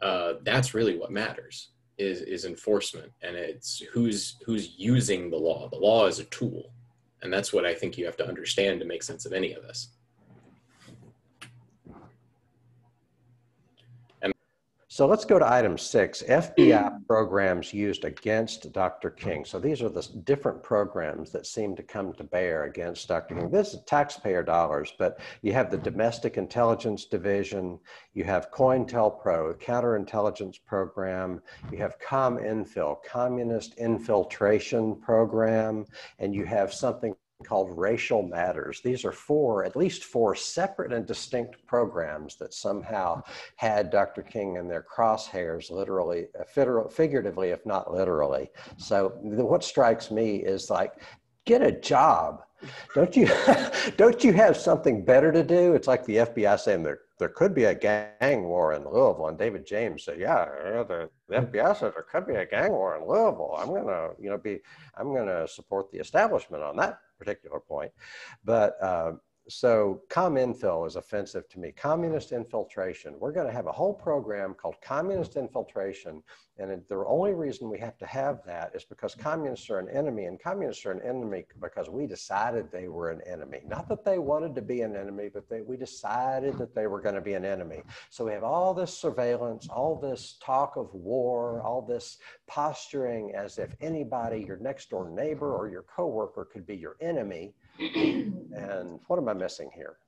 uh, that's really what matters is is enforcement and it's who's who's using the law. The law is a tool and that's what i think you have to understand to make sense of any of this So let's go to item six, FBI mm. programs used against Dr. King. So these are the different programs that seem to come to bear against Dr. King. This is taxpayer dollars, but you have the Domestic Intelligence Division, you have COINTELPRO, counterintelligence program, you have COMINFIL, Communist Infiltration Program, and you have something called Racial Matters. These are four, at least four separate and distinct programs that somehow had Dr. King in their crosshairs, literally, uh, figuratively, if not literally. So what strikes me is like, get a job. Don't you don't you have something better to do? It's like the FBI saying there there could be a gang war in Louisville, and David James said, "Yeah, the, the FBI said there could be a gang war in Louisville. I'm gonna, you know, be I'm gonna support the establishment on that particular point. But uh, so COMINFIL is offensive to me. Communist infiltration. We're going to have a whole program called Communist Infiltration. And the only reason we have to have that is because communists are an enemy. And communists are an enemy because we decided they were an enemy. Not that they wanted to be an enemy, but they, we decided that they were going to be an enemy. So we have all this surveillance, all this talk of war, all this posturing as if anybody, your next door neighbor or your coworker, could be your enemy and what am I missing here?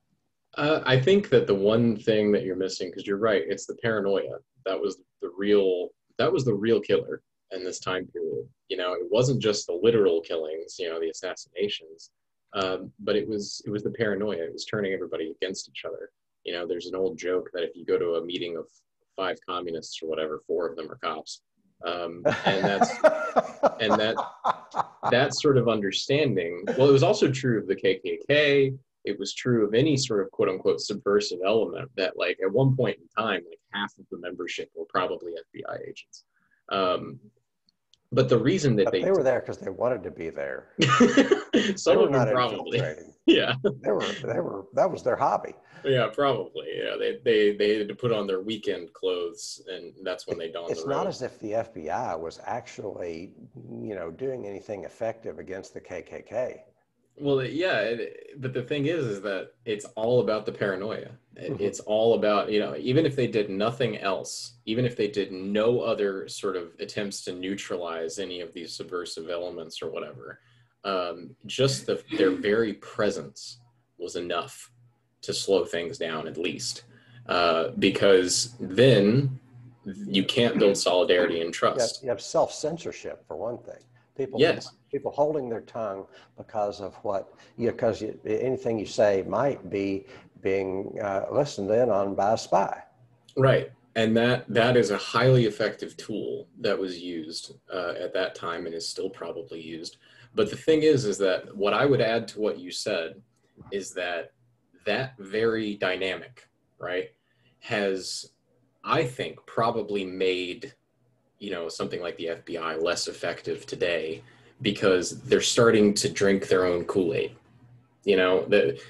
Uh, I think that the one thing that you're missing, because you're right, it's the paranoia. That was the real. That was the real killer in this time period. You know, it wasn't just the literal killings. You know, the assassinations, um, but it was it was the paranoia. It was turning everybody against each other. You know, there's an old joke that if you go to a meeting of five communists or whatever, four of them are cops. Um, and that's and that that sort of understanding. Well, it was also true of the KKK. It was true of any sort of quote unquote subversive element that, like, at one point in time, like half of the membership were probably FBI agents. Um, but the reason that they, they were there because they wanted to be there. Some of them probably. Yeah. They were. They were. That was their hobby. Yeah, probably. Yeah, they they they had to put on their weekend clothes, and that's when they donned. The It's the not as if the FBI was actually, you know, doing anything effective against the KKK. Well, yeah, it, but the thing is, is that it's all about the paranoia. It, mm-hmm. It's all about you know, even if they did nothing else, even if they did no other sort of attempts to neutralize any of these subversive elements or whatever, um, just the, their very presence was enough to slow things down at least, uh, because then you can't build solidarity and trust. You have, have self censorship for one thing. People, yes. People holding their tongue because of what you because you, anything you say might be being uh, listened in on by a spy. Right, and that that is a highly effective tool that was used uh, at that time and is still probably used. But the thing is, is that what I would add to what you said is that that very dynamic, right, has I think probably made you know something like the FBI less effective today because they're starting to drink their own Kool-Aid. You know, the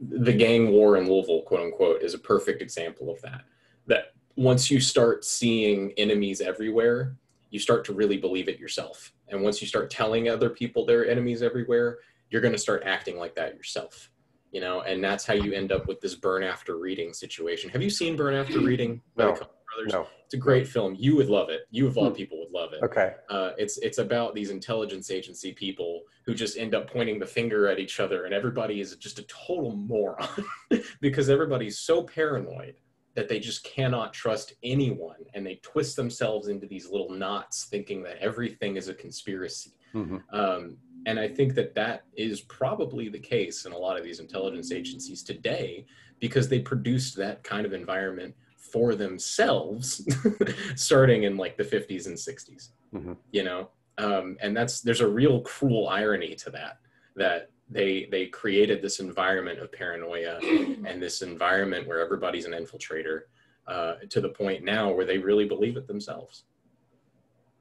the gang war in Louisville, quote unquote, is a perfect example of that. That once you start seeing enemies everywhere, you start to really believe it yourself. And once you start telling other people there are enemies everywhere, you're going to start acting like that yourself. You know, and that's how you end up with this burn after reading situation. Have you seen burn after reading? No. Brothers. No. It's a great film. You would love it. You of all Hmm. people would love it. Okay. Uh, it's it's about these intelligence agency people who just end up pointing the finger at each other, and everybody is just a total moron because everybody's so paranoid that they just cannot trust anyone, and they twist themselves into these little knots, thinking that everything is a conspiracy. Mhm. Um, and I think that that is probably the case in a lot of these intelligence agencies today because they produced that kind of environment for themselves starting in like the 50s and 60s. Mhm. You know, um, and that's there's a real cruel irony to that that they they created this environment of paranoia and this environment where everybody's an infiltrator uh, to the point now where they really believe it themselves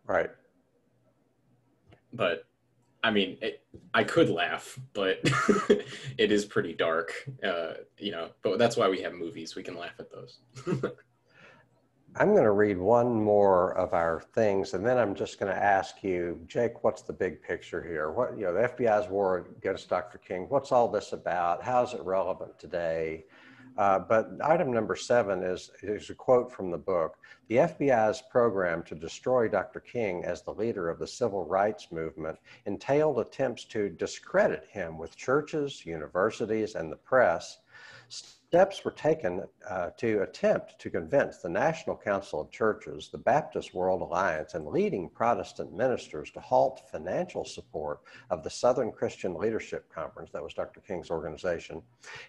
Right. but I mean, it, I could laugh, but it is pretty dark, uh, you know. But that's why we have movies; we can laugh at those. I'm going to read one more of our things, and then I'm just going to ask you, Jake, what's the big picture here? What you know, the FBI's war against Dr. King. What's all this about? How is it relevant today? Uh, but item number seven is, is a quote from the book. The FBI's program to destroy Dr. King as the leader of the civil rights movement entailed attempts to discredit him with churches, universities, and the press. Steps were taken uh, to attempt to convince the National Council of Churches, the Baptist World Alliance, and leading Protestant ministers to halt financial support of the Southern Christian Leadership Conference, that was Dr. King's organization,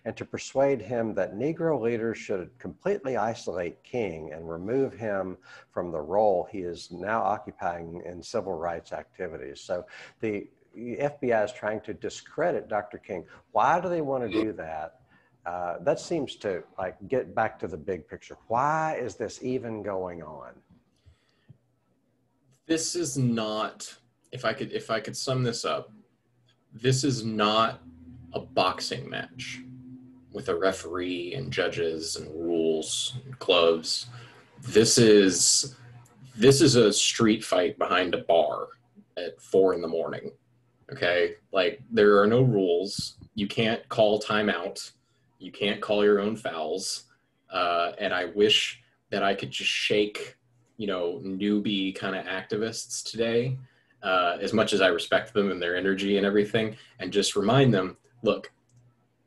and to persuade him that Negro leaders should completely isolate King and remove him from the role he is now occupying in civil rights activities. So the FBI is trying to discredit Dr. King. Why do they want to do that? Uh, that seems to like get back to the big picture. Why is this even going on? this is not. If I could, if I could sum this up, this is not a boxing match with a referee and judges and rules and gloves. This is this is a street fight behind a bar at four in the morning. Okay, like there are no rules. You can't call timeout. You can't call your own fouls. Uh, and I wish that I could just shake, you know, newbie kind of activists today, uh, as much as I respect them and their energy and everything, and just remind them, look,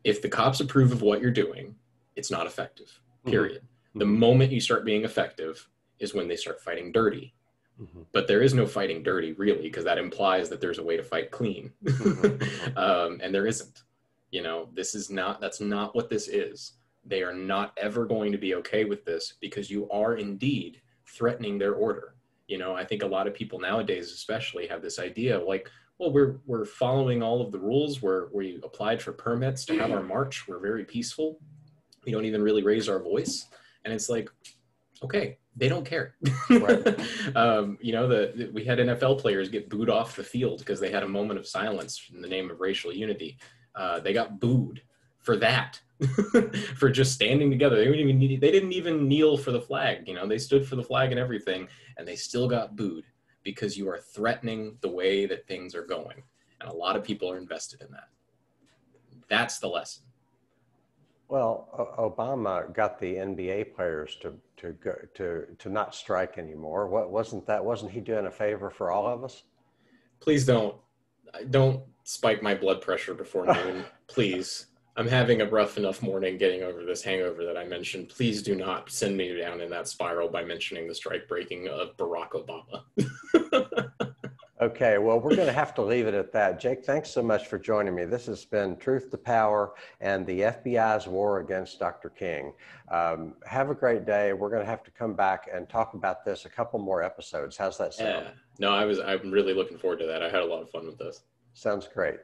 if the cops approve of what you're doing, it's not effective. Period. The moment you start being effective is when they start fighting dirty. Mhm. But there is no fighting dirty, really, because that implies that there's a way to fight clean, Mhm. um, and there isn't. You know, this is not. That's not what this is. They are not ever going to be okay with this because you are indeed threatening their order. You know, I think a lot of people nowadays, especially, have this idea of like, well, we're we're following all of the rules. We're we applied for permits to have our march. We're very peaceful. We don't even really raise our voice, and it's like, okay, they don't care. Right. um, you know, the, the- we had NFL players get booed off the field because they had a moment of silence in the name of racial unity. Uh, they got booed for that, for just standing together. They didn't even need, they didn't even kneel for the flag. You know, they stood for the flag and everything, and they still got booed because you are threatening the way that things are going, and a lot of people are invested in that. That's the lesson. Well, Obama got the NBA players to to go to to not strike anymore. What wasn't that? Wasn't he doing a favor for all of us? please don't don't spike my blood pressure before noon please i'm having a rough enough morning getting over this hangover that i mentioned please do not send me down in that spiral by mentioning the strike breaking of barack obama Okay, well, we're going to have to leave it at that. Jake, thanks so much for joining me. This has been Truth to Power and the FBI's war against Dr. King. Um, have a great day. We're going to have to come back and talk about this a couple more episodes. How's that sound? yeah no i was i'm really looking forward to that i had a lot of fun with this Sounds great.